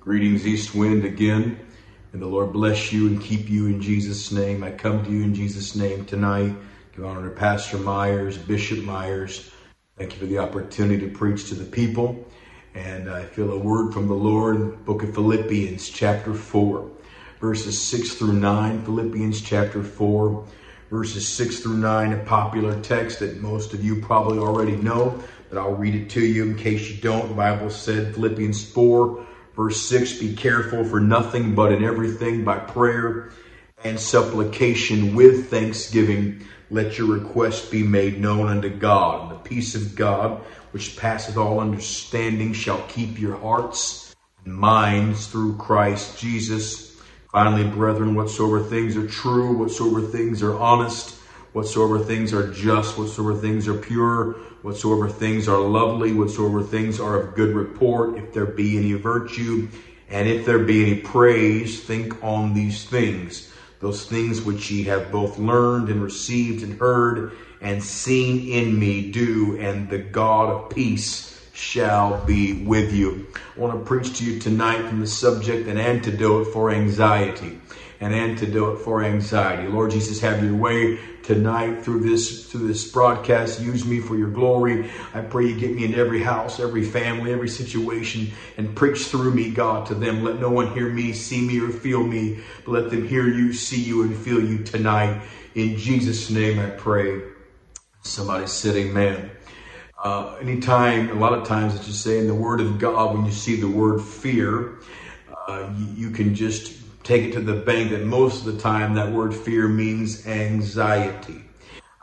Greetings, East Wind, again. And the Lord bless you and keep you in Jesus' name. I come to you in Jesus' name tonight. Give honor to Pastor Myers, Bishop Myers. Thank you for the opportunity to preach to the people. And I feel a word from the Lord, book of Philippians, chapter 4, verses 6 through 9. Philippians, chapter 4, verses 6 through 9, a popular text that most of you probably already know, but I'll read it to you in case you don't. The Bible said, Philippians 4, Verse 6 Be careful for nothing, but in everything by prayer and supplication with thanksgiving. Let your requests be made known unto God. And the peace of God, which passeth all understanding, shall keep your hearts and minds through Christ Jesus. Finally, brethren, whatsoever things are true, whatsoever things are honest, whatsoever things are just, whatsoever things are pure, whatsoever things are lovely, whatsoever things are of good report, if there be any virtue, and if there be any praise, think on these things. Those things which ye have both learned and received and heard and seen in me do, and the God of peace shall be with you. I want to preach to you tonight from the subject an antidote for anxiety an antidote for anxiety. Lord Jesus, have your way tonight through this through this broadcast. Use me for your glory. I pray you get me in every house, every family, every situation, and preach through me, God, to them. Let no one hear me, see me, or feel me, but let them hear you, see you, and feel you tonight. In Jesus' name I pray. Somebody said amen. Uh, anytime, a lot of times, as you say in the Word of God, when you see the word fear, uh, you, you can just take it to the bank that most of the time that word fear means anxiety.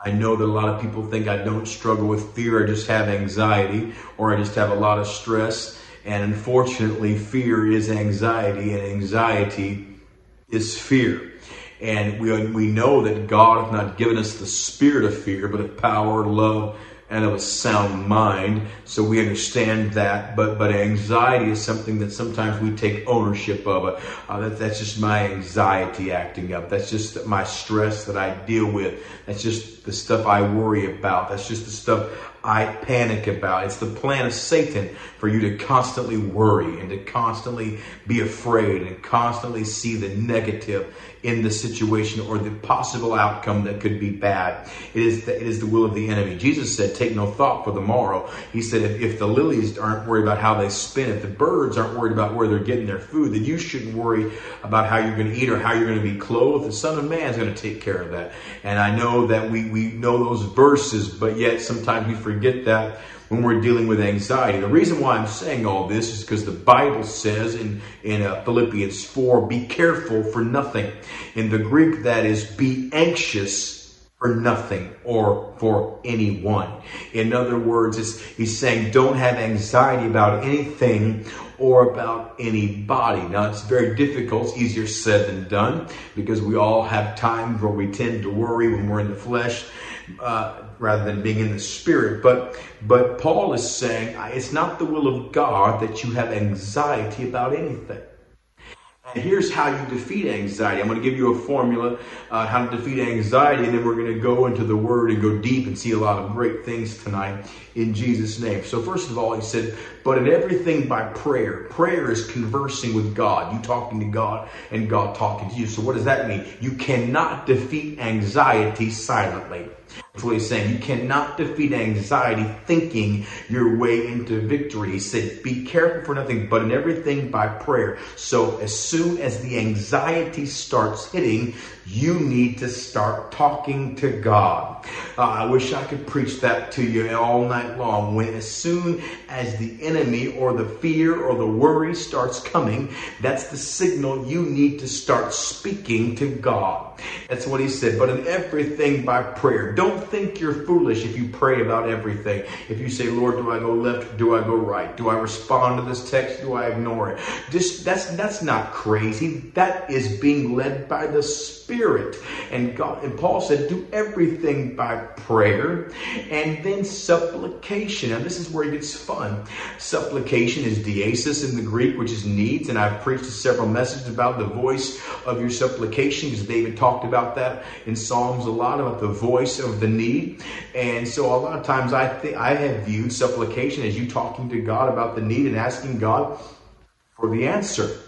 I know that a lot of people think I don't struggle with fear, I just have anxiety or I just have a lot of stress. And unfortunately, fear is anxiety, and anxiety is fear. And we, we know that God has not given us the spirit of fear, but of power, love, and of a sound mind. So we understand that, but but anxiety is something that sometimes we take ownership of. Uh, that, that's just my anxiety acting up. That's just my stress that I deal with. That's just the stuff I worry about. That's just the stuff I panic about. It's the plan of Satan for you to constantly worry and to constantly be afraid and constantly see the negative in the situation or the possible outcome that could be bad. It is the, it is the will of the enemy. Jesus said, take no thought for the morrow. He said, if, if the lilies aren't worried about how they spin, if the birds aren't worried about where they're getting their food, then you shouldn't worry about how you're going to eat or how you're going to be clothed. The son of man is going to take care of that. And I know that we, we know those verses, but yet sometimes we forget that when we're dealing with anxiety. The reason why I'm saying all this is because the Bible says in, in uh, Philippians 4, be careful for nothing. In the Greek, that is, be anxious for nothing or for anyone. In other words, it's he's saying don't have anxiety about anything or about anybody. Now, it's very difficult. It's easier said than done because we all have times where we tend to worry when we're in the flesh uh, rather than being in the spirit. But but Paul is saying it's not the will of God that you have anxiety about anything. And here's how you defeat anxiety. I'm going to give you a formula uh, how to defeat anxiety, and then we're going to go into the Word and go deep and see a lot of great things tonight in Jesus' name. So, first of all, he said, but in everything by prayer. Prayer is conversing with God, you talking to God and God talking to you. So, what does that mean? You cannot defeat anxiety silently. That's what he's saying. You cannot defeat anxiety thinking your way into victory. He said, Be careful for nothing, but in everything by prayer. So as soon as the anxiety starts hitting, you need to start talking to God. Uh, I wish I could preach that to you all night long. When as soon as the enemy or the fear or the worry starts coming, that's the signal you need to start speaking to God. That's what he said. But in everything by prayer. Don't think you're foolish if you pray about everything. If you say, Lord, do I go left? Do I go right? Do I respond to this text? Do I ignore it? Just that's that's not crazy. That is being led by the Spirit. And God and Paul said, do everything by prayer and then supplication. Now this is where it gets fun. Supplication is deesis in the Greek, which is needs. And I've preached several messages about the voice of your supplication because David talked about that in Psalms a lot about the voice of the need. And so a lot of times I think I have viewed supplication as you talking to God about the need and asking God for the answer.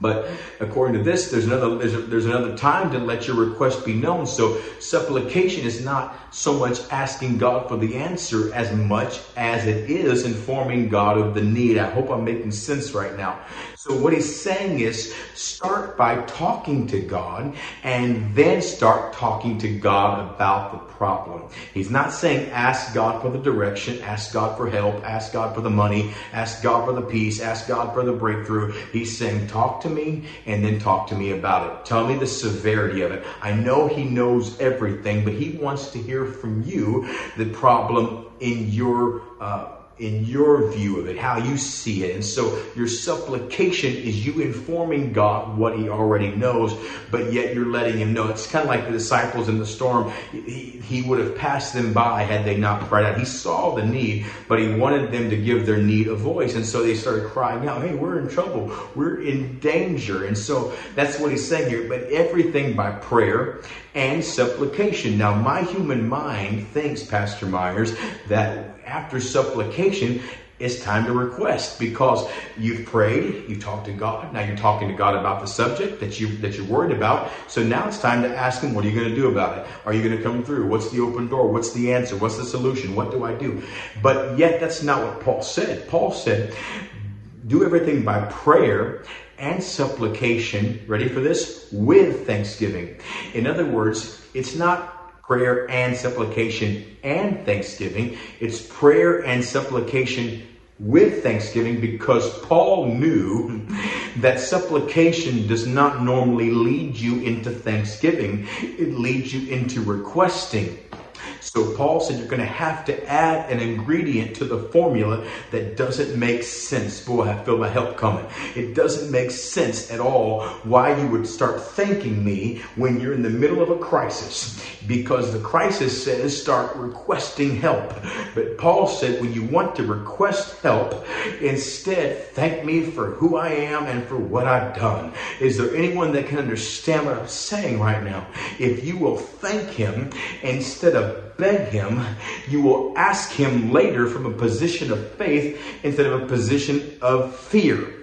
But according to this, there's another there's, a, there's another time to let your request be known. So supplication is not so much asking God for the answer as much as it is informing God of the need. I hope I'm making sense right now. So what he's saying is start by talking to God and then start talking to God about the problem. He's not saying ask God for the direction, ask God for help, ask God for the money, ask God for the peace, ask God for the breakthrough. He's saying talk to me and then talk to me about it. Tell me the severity of it. I know he knows everything, but he wants to hear from you the problem in your uh, in your view of it, how you see it. And so your supplication is you informing God what he already knows, but yet you're letting him know. It's kind of like the disciples in the storm. He, he would have passed them by had they not cried out. He saw the need, but he wanted them to give their need a voice. And so they started crying out, hey, we're in trouble. We're in danger. And so that's what he's saying here. But everything by prayer and supplication. Now, my human mind thinks, Pastor Myers, that after supplication, it's time to request because you've prayed, you talked to God. Now you're talking to God about the subject that you that you're worried about. So now it's time to ask Him, what are you going to do about it? Are you going to come through? What's the open door? What's the answer? What's the solution? What do I do? But yet that's not what Paul said. Paul said, do everything by prayer and supplication. Ready for this? With thanksgiving. In other words, it's not prayer and supplication and thanksgiving. It's prayer and supplication with thanksgiving because Paul knew that supplication does not normally lead you into thanksgiving. It leads you into requesting. So Paul said you're going to have to add an ingredient to the formula that doesn't make sense. Boy, I feel my help coming. It doesn't make sense at all why you would start thanking me when you're in the middle of a crisis because the crisis says start requesting help. But Paul said when you want to request help, instead thank me for who I am and for what I've done. Is there anyone that can understand what I'm saying right now? If you will thank him instead of beg him, you will ask him later from a position of faith instead of a position of fear.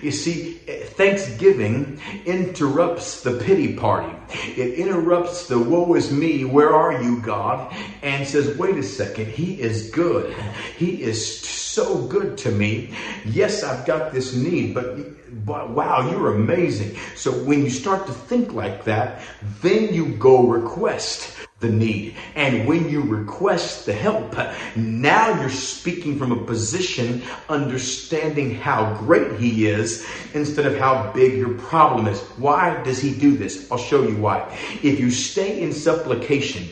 You see, eh, Thanksgiving interrupts the pity party. It interrupts the woe is me, where are you, God? And says, wait a second, He is good. He is so good to me. Yes, I've got this need, but, but wow, you're amazing. So when you start to think like that, then you go request the need. And when you request the help, now you're speaking from a position understanding how great He is instead of how big your problem is. Why does He do this? I'll show you why. If you stay in supplication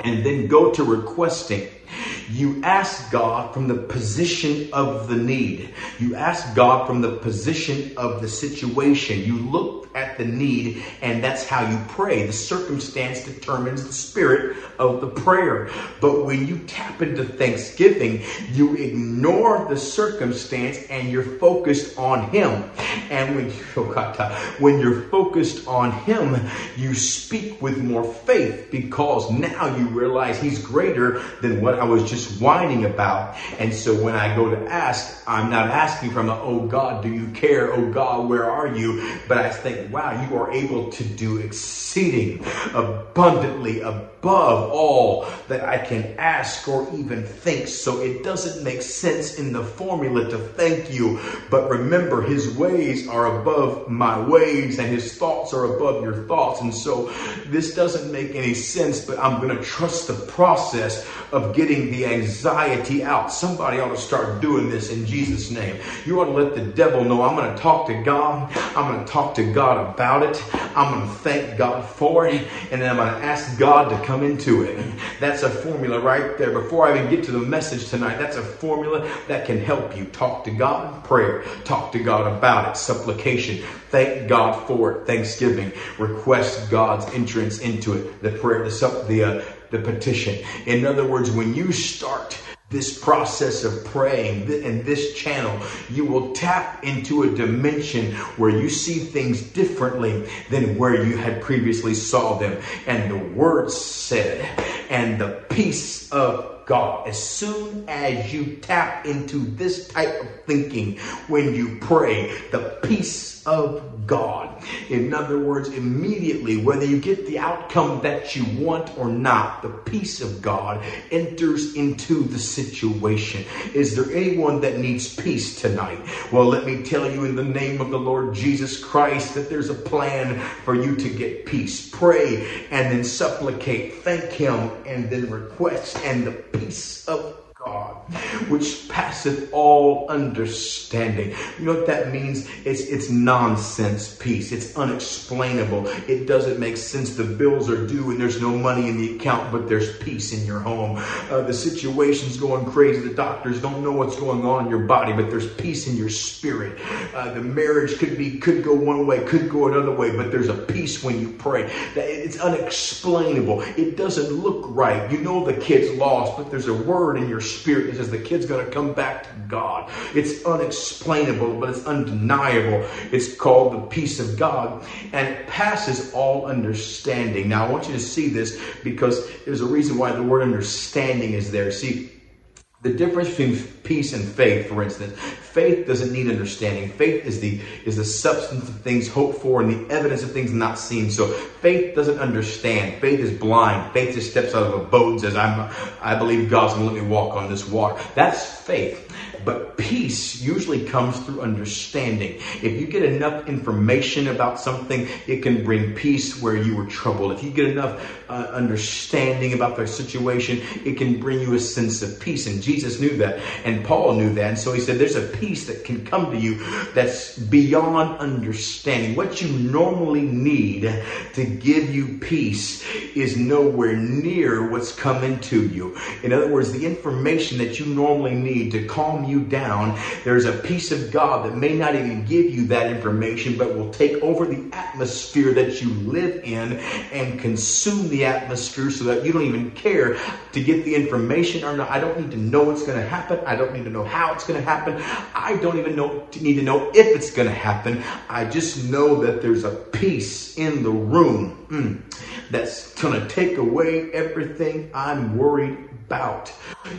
and then go to requesting, you ask God from the position of the need. You ask God from the position of the situation. You look at the need, and that's how you pray. The circumstance determines the spirit of the prayer. But when you tap into thanksgiving, you ignore the circumstance and you're focused on Him. And when, oh uh, when you're focused on Him, you speak with more faith because now you realize He's greater than what I was just whining about. And so when I go to ask, I'm not asking from a, oh God, do you care? Oh God, where are you? But I think, wow, you are able to do exceeding abundantly above all that I can ask or even think. So it doesn't make sense in the formula to thank you. But remember, his ways are above my ways and his thoughts are above your thoughts. And so this doesn't make any sense, but I'm going to trust the process of getting the anxiety out. Somebody ought to start doing this in Jesus' name. You ought to let the devil know I'm going to talk to God. I'm going to talk to God about it. I'm going to thank God for it. And then I'm going to ask God to come into it. That's a formula right there. Before I even get to the message tonight, that's a formula that can help you. Talk to God, in prayer, talk to God about it, supplication, thank God for it, thanksgiving, request God's entrance into it, the prayer, the, the, uh, the petition. In other words, when you start this process of praying in this channel, you will tap into a dimension where you see things differently than where you had previously saw them. And the word said, and the peace of God. As soon as you tap into this type of thinking when you pray, the peace of God. In other words, immediately, whether you get the outcome that you want or not, the peace of God enters into the situation. Is there anyone that needs peace tonight? Well, let me tell you in the name of the Lord Jesus Christ that there's a plan for you to get peace. Pray and then supplicate, thank Him, and then request, and the peace of God, which passeth all understanding. You know what that means? It's it's nonsense peace. It's unexplainable. It doesn't make sense. The bills are due and there's no money in the account, but there's peace in your home. Uh, the situation's going crazy. The doctors don't know what's going on in your body, but there's peace in your spirit. Uh, the marriage could be could go one way, could go another way, but there's a peace when you pray. It's unexplainable. It doesn't look right. You know the kid's lost, but there's a word in your spirit that says the kid's going to come back to God. It's unexplainable, but it's undeniable. It's called the peace of God, and it passes all understanding. Now, I want you to see this because there's a reason why the word understanding is there. See, the difference between peace and faith, for instance, faith doesn't need understanding. Faith is the is the substance of things hoped for and the evidence of things not seen. So faith doesn't understand. Faith is blind. Faith just steps out of a boat and says, "I'm I believe God's gonna let me walk on this water." That's faith. But peace usually comes through understanding. If you get enough information about something, it can bring peace where you were troubled. If you get enough uh, understanding about the situation, it can bring you a sense of peace. And Jesus knew that, and Paul knew that. And so he said, There's a peace that can come to you that's beyond understanding. What you normally need to give you peace is nowhere near what's coming to you. In other words, the information that you normally need to calm you down, there's a peace of God that may not even give you that information, but will take over the atmosphere that you live in and consume the atmosphere so that you don't even care to get the information or not. I don't need to know what's going to happen. I don't need to know how it's going to happen. I don't even know need to know if it's going to happen. I just know that there's a peace in the room mm, that's going to take away everything I'm worried about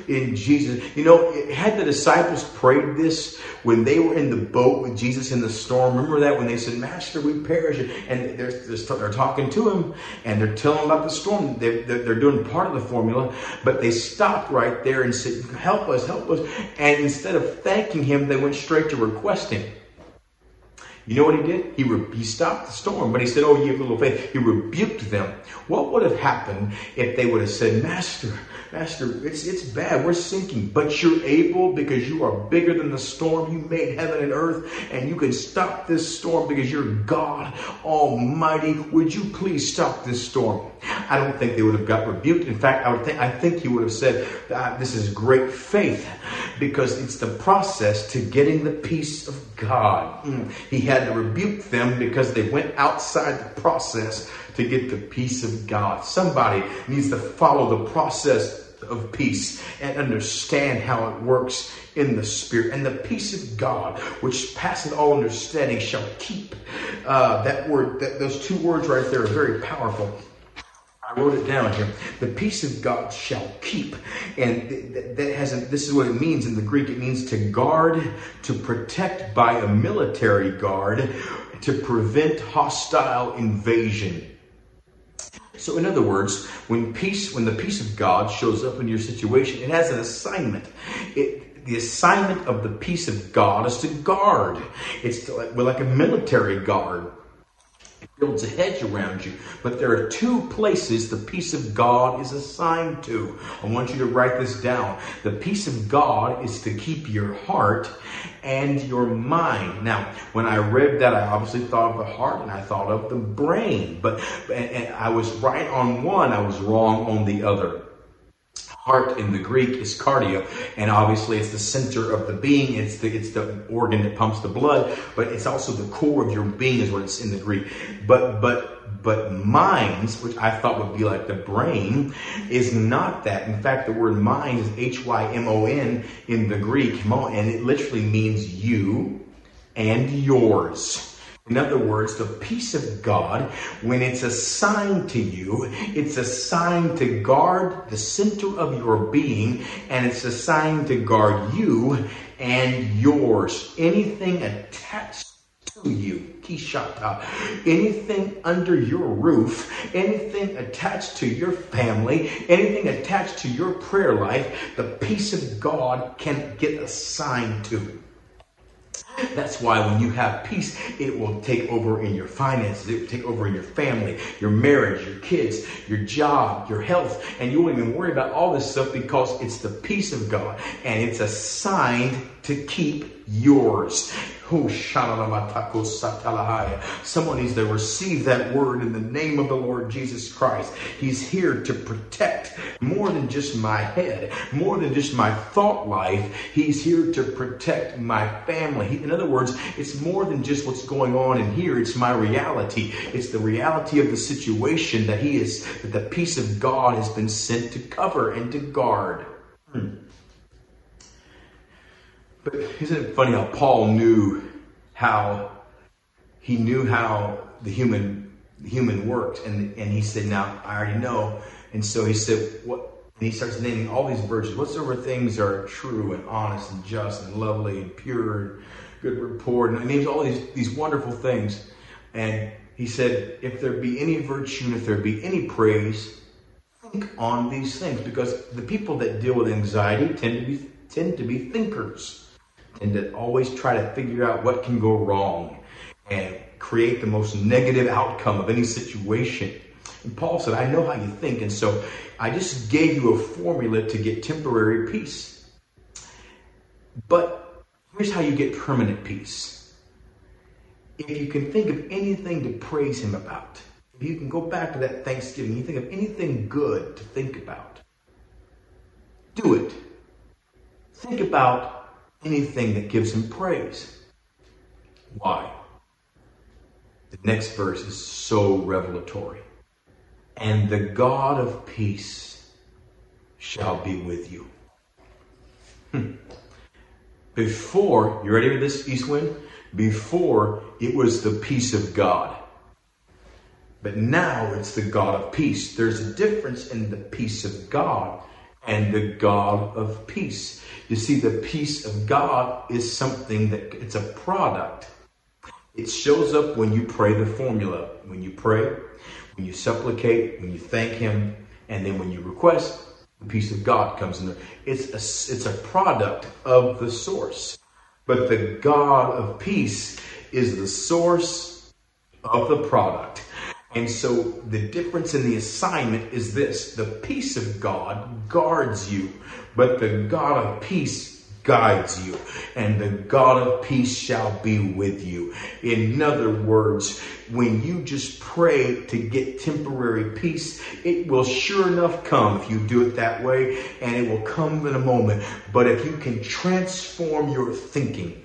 in Jesus. You know, had the disciples prayed this when they were in the boat with Jesus in the storm? Remember that when they said, Master, we perish. And they're, they're talking to him and they're telling about the storm. They're, they're doing part of the formula, but they stopped right there and said, Help us, help us. And instead of thanking him, they went straight to requesting. You know what he did? He, re- he stopped the storm, but he said, Oh, you have little faith. He rebuked them. What would have happened if they would have said, Master, Master, it's, it's bad. We're sinking, but you're able because you are bigger than the storm. You made heaven and earth, and you can stop this storm because you're God Almighty. Would you please stop this storm? I don't think they would have got rebuked. In fact, I would think I think he would have said, ah, "This is great faith," because it's the process to getting the peace of God. Mm. He had to rebuke them because they went outside the process to get the peace of God. Somebody needs to follow the process of peace and understand how it works in the spirit. And the peace of God, which passes all understanding, shall keep. Uh, that word, that, those two words right there are very powerful. I wrote it down here. The peace of God shall keep. And that has a, this is what it means in the Greek. It means to guard, to protect by a military guard, to prevent hostile invasion. So, in other words, when peace, when the peace of God shows up in your situation, it has an assignment. It, the assignment of the peace of God is to guard. It's to like, like a military guard builds a hedge around you. But there are two places the peace of God is assigned to. I want you to write this down. The peace of God is to keep your heart and your mind. Now, when I read that, I obviously thought of the heart and I thought of the brain. But and, and I was right on one, I was wrong on the other. Heart in the Greek is cardio, and obviously it's the center of the being. It's the it's the organ that pumps the blood, but it's also the core of your being, is what it's in the Greek. But but but minds, which I thought would be like the brain, is not that. In fact, the word mind is H Y M O N in the Greek, and it literally means you and yours. In other words, the peace of God, when it's assigned to you, it's assigned to guard the center of your being and it's assigned to guard you and yours. Anything attached to you, Kishata, anything under your roof, anything attached to your family, anything attached to your prayer life, the peace of God can get assigned to. That's why when you have peace, it will take over in your finances, it will take over in your family, your marriage, your kids, your job, your health, and you won't even worry about all this stuff because it's the peace of God and it's assigned to keep yours. Someone needs to receive that word in the name of the Lord Jesus Christ. He's here to protect more than just my head, more than just my thought life. He's here to protect my family. In other words, it's more than just what's going on in here. It's my reality. It's the reality of the situation that he is, that the peace of God has been sent to cover and to guard. Hmm. But isn't it funny how Paul knew how he knew how the human the human worked, and and he said, "Now I already know." And so he said, "What?" And he starts naming all these virtues. Whatsoever things are true and honest and just and lovely and pure and good report, and he names all these these wonderful things. And he said, "If there be any virtue, and if there be any praise." Think on these things because the people that deal with anxiety tend to be tend to be thinkers and to always try to figure out what can go wrong and create the most negative outcome of any situation. And Paul said, I know how you think, and so I just gave you a formula to get temporary peace. But here's how you get permanent peace. If you can think of anything to praise him about, if you can go back to that Thanksgiving, you think of anything good to think about, do it. Think about anything that gives him praise. Why? The next verse is so revelatory. And the God of peace shall be with you. Hmm. Before, you ready for this, Eastwind? Before, it was the peace of God. But now it's the God of peace. There's a difference in the peace of God and the God of peace. You see, the peace of God is something that it's a product. It shows up when you pray the formula. When you pray, when you supplicate, when you thank Him, and then when you request, the peace of God comes in there. It's a, it's a product of the source. But the God of peace is the source of the product. And so the difference in the assignment is this the peace of God guards you, but the God of peace guides you, and the God of peace shall be with you. In other words, when you just pray to get temporary peace, it will sure enough come if you do it that way, and it will come in a moment. But if you can transform your thinking,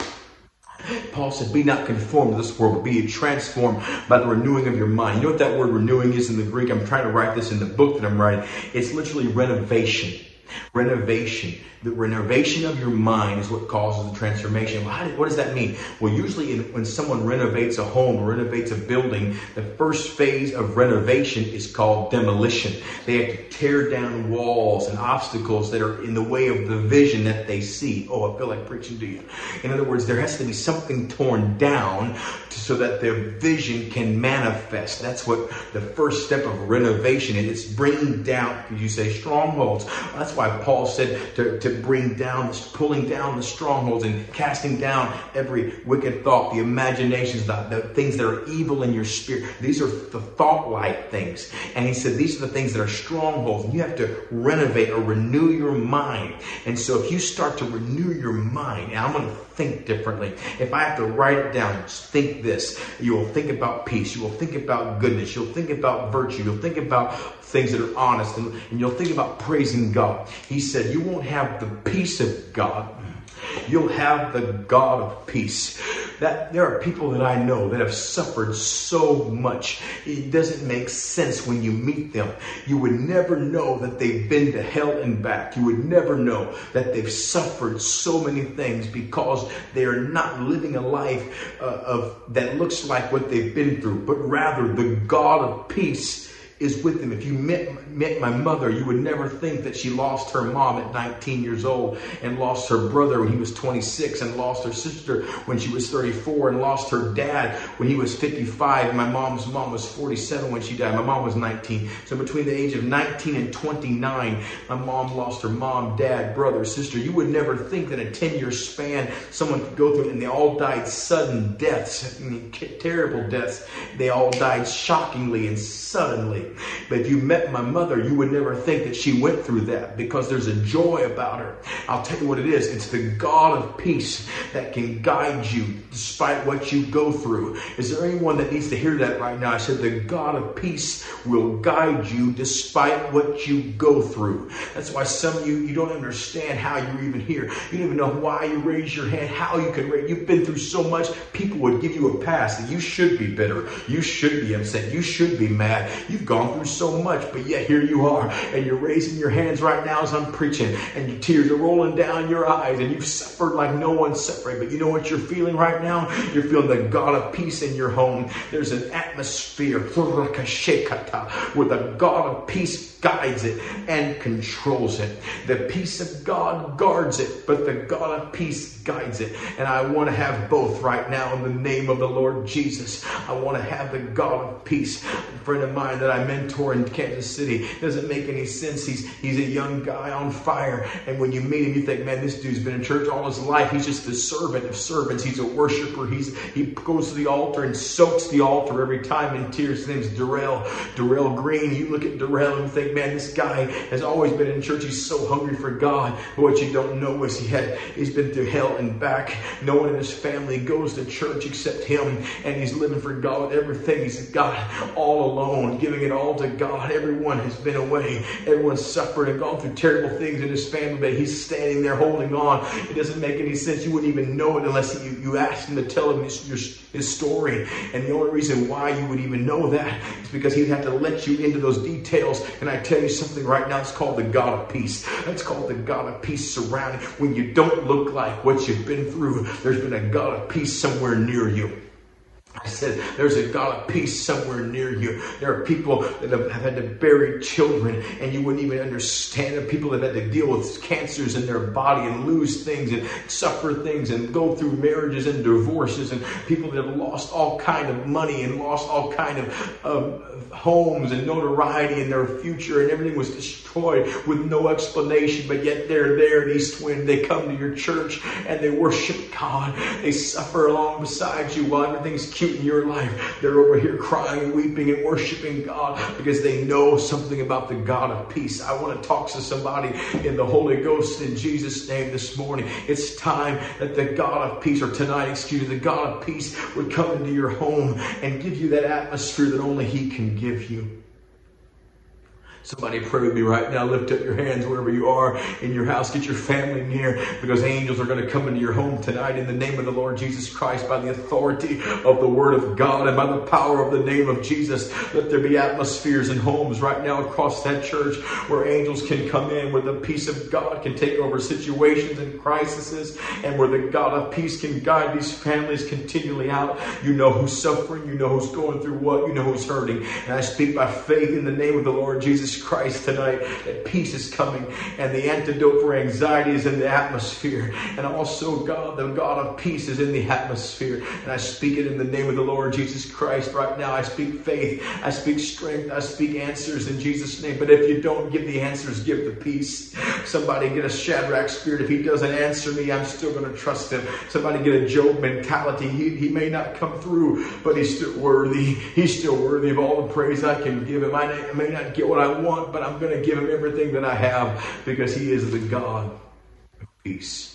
Paul said, Be not conformed to this world, but be transformed by the renewing of your mind. You know what that word renewing is in the Greek? I'm trying to write this in the book that I'm writing. It's literally renovation. Renovation. The renovation of your mind is what causes the transformation. Well, what does that mean? Well, usually in, when someone renovates a home or renovates a building, the first phase of renovation is called demolition. They have to tear down walls and obstacles that are in the way of the vision that they see. Oh, I feel like preaching to you. In other words, there has to be something torn down so that their vision can manifest. That's what the first step of renovation is. It's bringing down, you say strongholds. That's why Paul said to, to bring down, pulling down the strongholds and casting down every wicked thought, the imaginations, the, the things that are evil in your spirit. These are the thought like things. And he said, these are the things that are strongholds. You have to renovate or renew your mind. And so if you start to renew your mind, I'm going to think differently. If I have to write it down, think this. You will think about peace. You will think about goodness. You'll think about virtue. You'll think about things that are honest. And, and you'll think about praising God. He said, You won't have the peace of God. You'll have the God of peace. That there are people that I know that have suffered so much. It doesn't make sense when you meet them. You would never know that they've been to hell and back. You would never know that they've suffered so many things because they are not living a life uh, of that looks like what they've been through, but rather the God of peace is with them. If you met, met my mother, you would never think that she lost her mom at 19 years old and lost her brother when he was 26 and lost her sister when she was 34 and lost her dad when he was 55. My mom's mom was 47 when she died. My mom was 19. So between the age of 19 and 29, my mom lost her mom, dad, brother, sister. You would never think that a 10 year span someone could go through and they all died sudden deaths, I mean, terrible deaths. They all died shockingly and suddenly. But if you met my mother, you would never think that she went through that because there's a joy about her. I'll tell you what it is. It's the God of peace that can guide you despite what you go through. Is there anyone that needs to hear that right now? I said the God of peace will guide you despite what you go through. That's why some of you, you don't understand how you're even here. You don't even know why you raise your hand, how you can raise. You've been through so much. People would give you a pass that you should be bitter. You should be upset. You should be mad. You've gone through so much, but yet here you are, and you're raising your hands right now as I'm preaching, and your tears are rolling down your eyes, and you've suffered like no one suffered. But you know what you're feeling right now? You're feeling the God of peace in your home. There's an atmosphere where the God of peace guides it and controls it. The peace of God guards it, but the God of peace guides it. And I want to have both right now in the name of the Lord Jesus. I want to have the God of peace. A friend of mine that I mentor in Kansas City doesn't make any sense. He's he's a young guy on fire, and when you meet him, you think, man, this dude's been in church all his life. He's just the servant of servants. He's a worshiper. He's he goes to the altar and soaks the altar every time in tears. His name's Darrell. Darrell Green. You look at Darrell and think, man, this guy has always been in church. He's so hungry for God. But what you don't know is he had he's been through hell and back. No one in his family goes to church except him, and he's living for God with everything he's got, all alone, giving it all to God. Everyone has been away. Everyone's suffered and gone through terrible things in his family, but he's standing there holding on. It doesn't make any sense. You wouldn't even know it unless you, you asked him to tell him his, your, his story. And the only reason why you would even know that is because he'd have to let you into those details. And I tell you something right now, it's called the God of peace. It's called the God of peace surrounding when you don't look like what you've been through. There's been a God of peace somewhere near you. I said, there's a God of peace somewhere near you. There are people that have had to bury children and you wouldn't even understand it. People that had to deal with cancers in their body and lose things and suffer things and go through marriages and divorces and people that have lost all kind of money and lost all kind of um, homes and notoriety in their future and everything was destroyed with no explanation. But yet they're there in East Wind. They come to your church and they worship God. They suffer along beside you while everything's in your life. They're over here crying and weeping and worshiping God because they know something about the God of peace. I want to talk to somebody in the Holy Ghost in Jesus' name this morning. It's time that the God of peace, or tonight, excuse me, the God of peace would come into your home and give you that atmosphere that only He can give you. Somebody pray with me right now. Lift up your hands wherever you are in your house. Get your family near because angels are going to come into your home tonight in the name of the Lord Jesus Christ by the authority of the Word of God and by the power of the name of Jesus. Let there be atmospheres and homes right now across that church where angels can come in, where the peace of God can take over situations and crises, and where the God of peace can guide these families continually out. You know who's suffering, you know who's going through what, you know who's hurting. And I speak by faith in the name of the Lord Jesus Jesus Christ tonight that peace is coming and the antidote for anxiety is in the atmosphere. And also, God, the God of peace is in the atmosphere. And I speak it in the name of the Lord Jesus Christ right now. I speak faith, I speak strength, I speak answers in Jesus' name. But if you don't give the answers, give the peace. Somebody get a Shadrach spirit. If he doesn't answer me, I'm still going to trust him. Somebody get a Job mentality. He, he may not come through, but he's still worthy. He's still worthy of all the praise I can give him. I may not get what I want, but I'm going to give him everything that I have because he is the God of peace.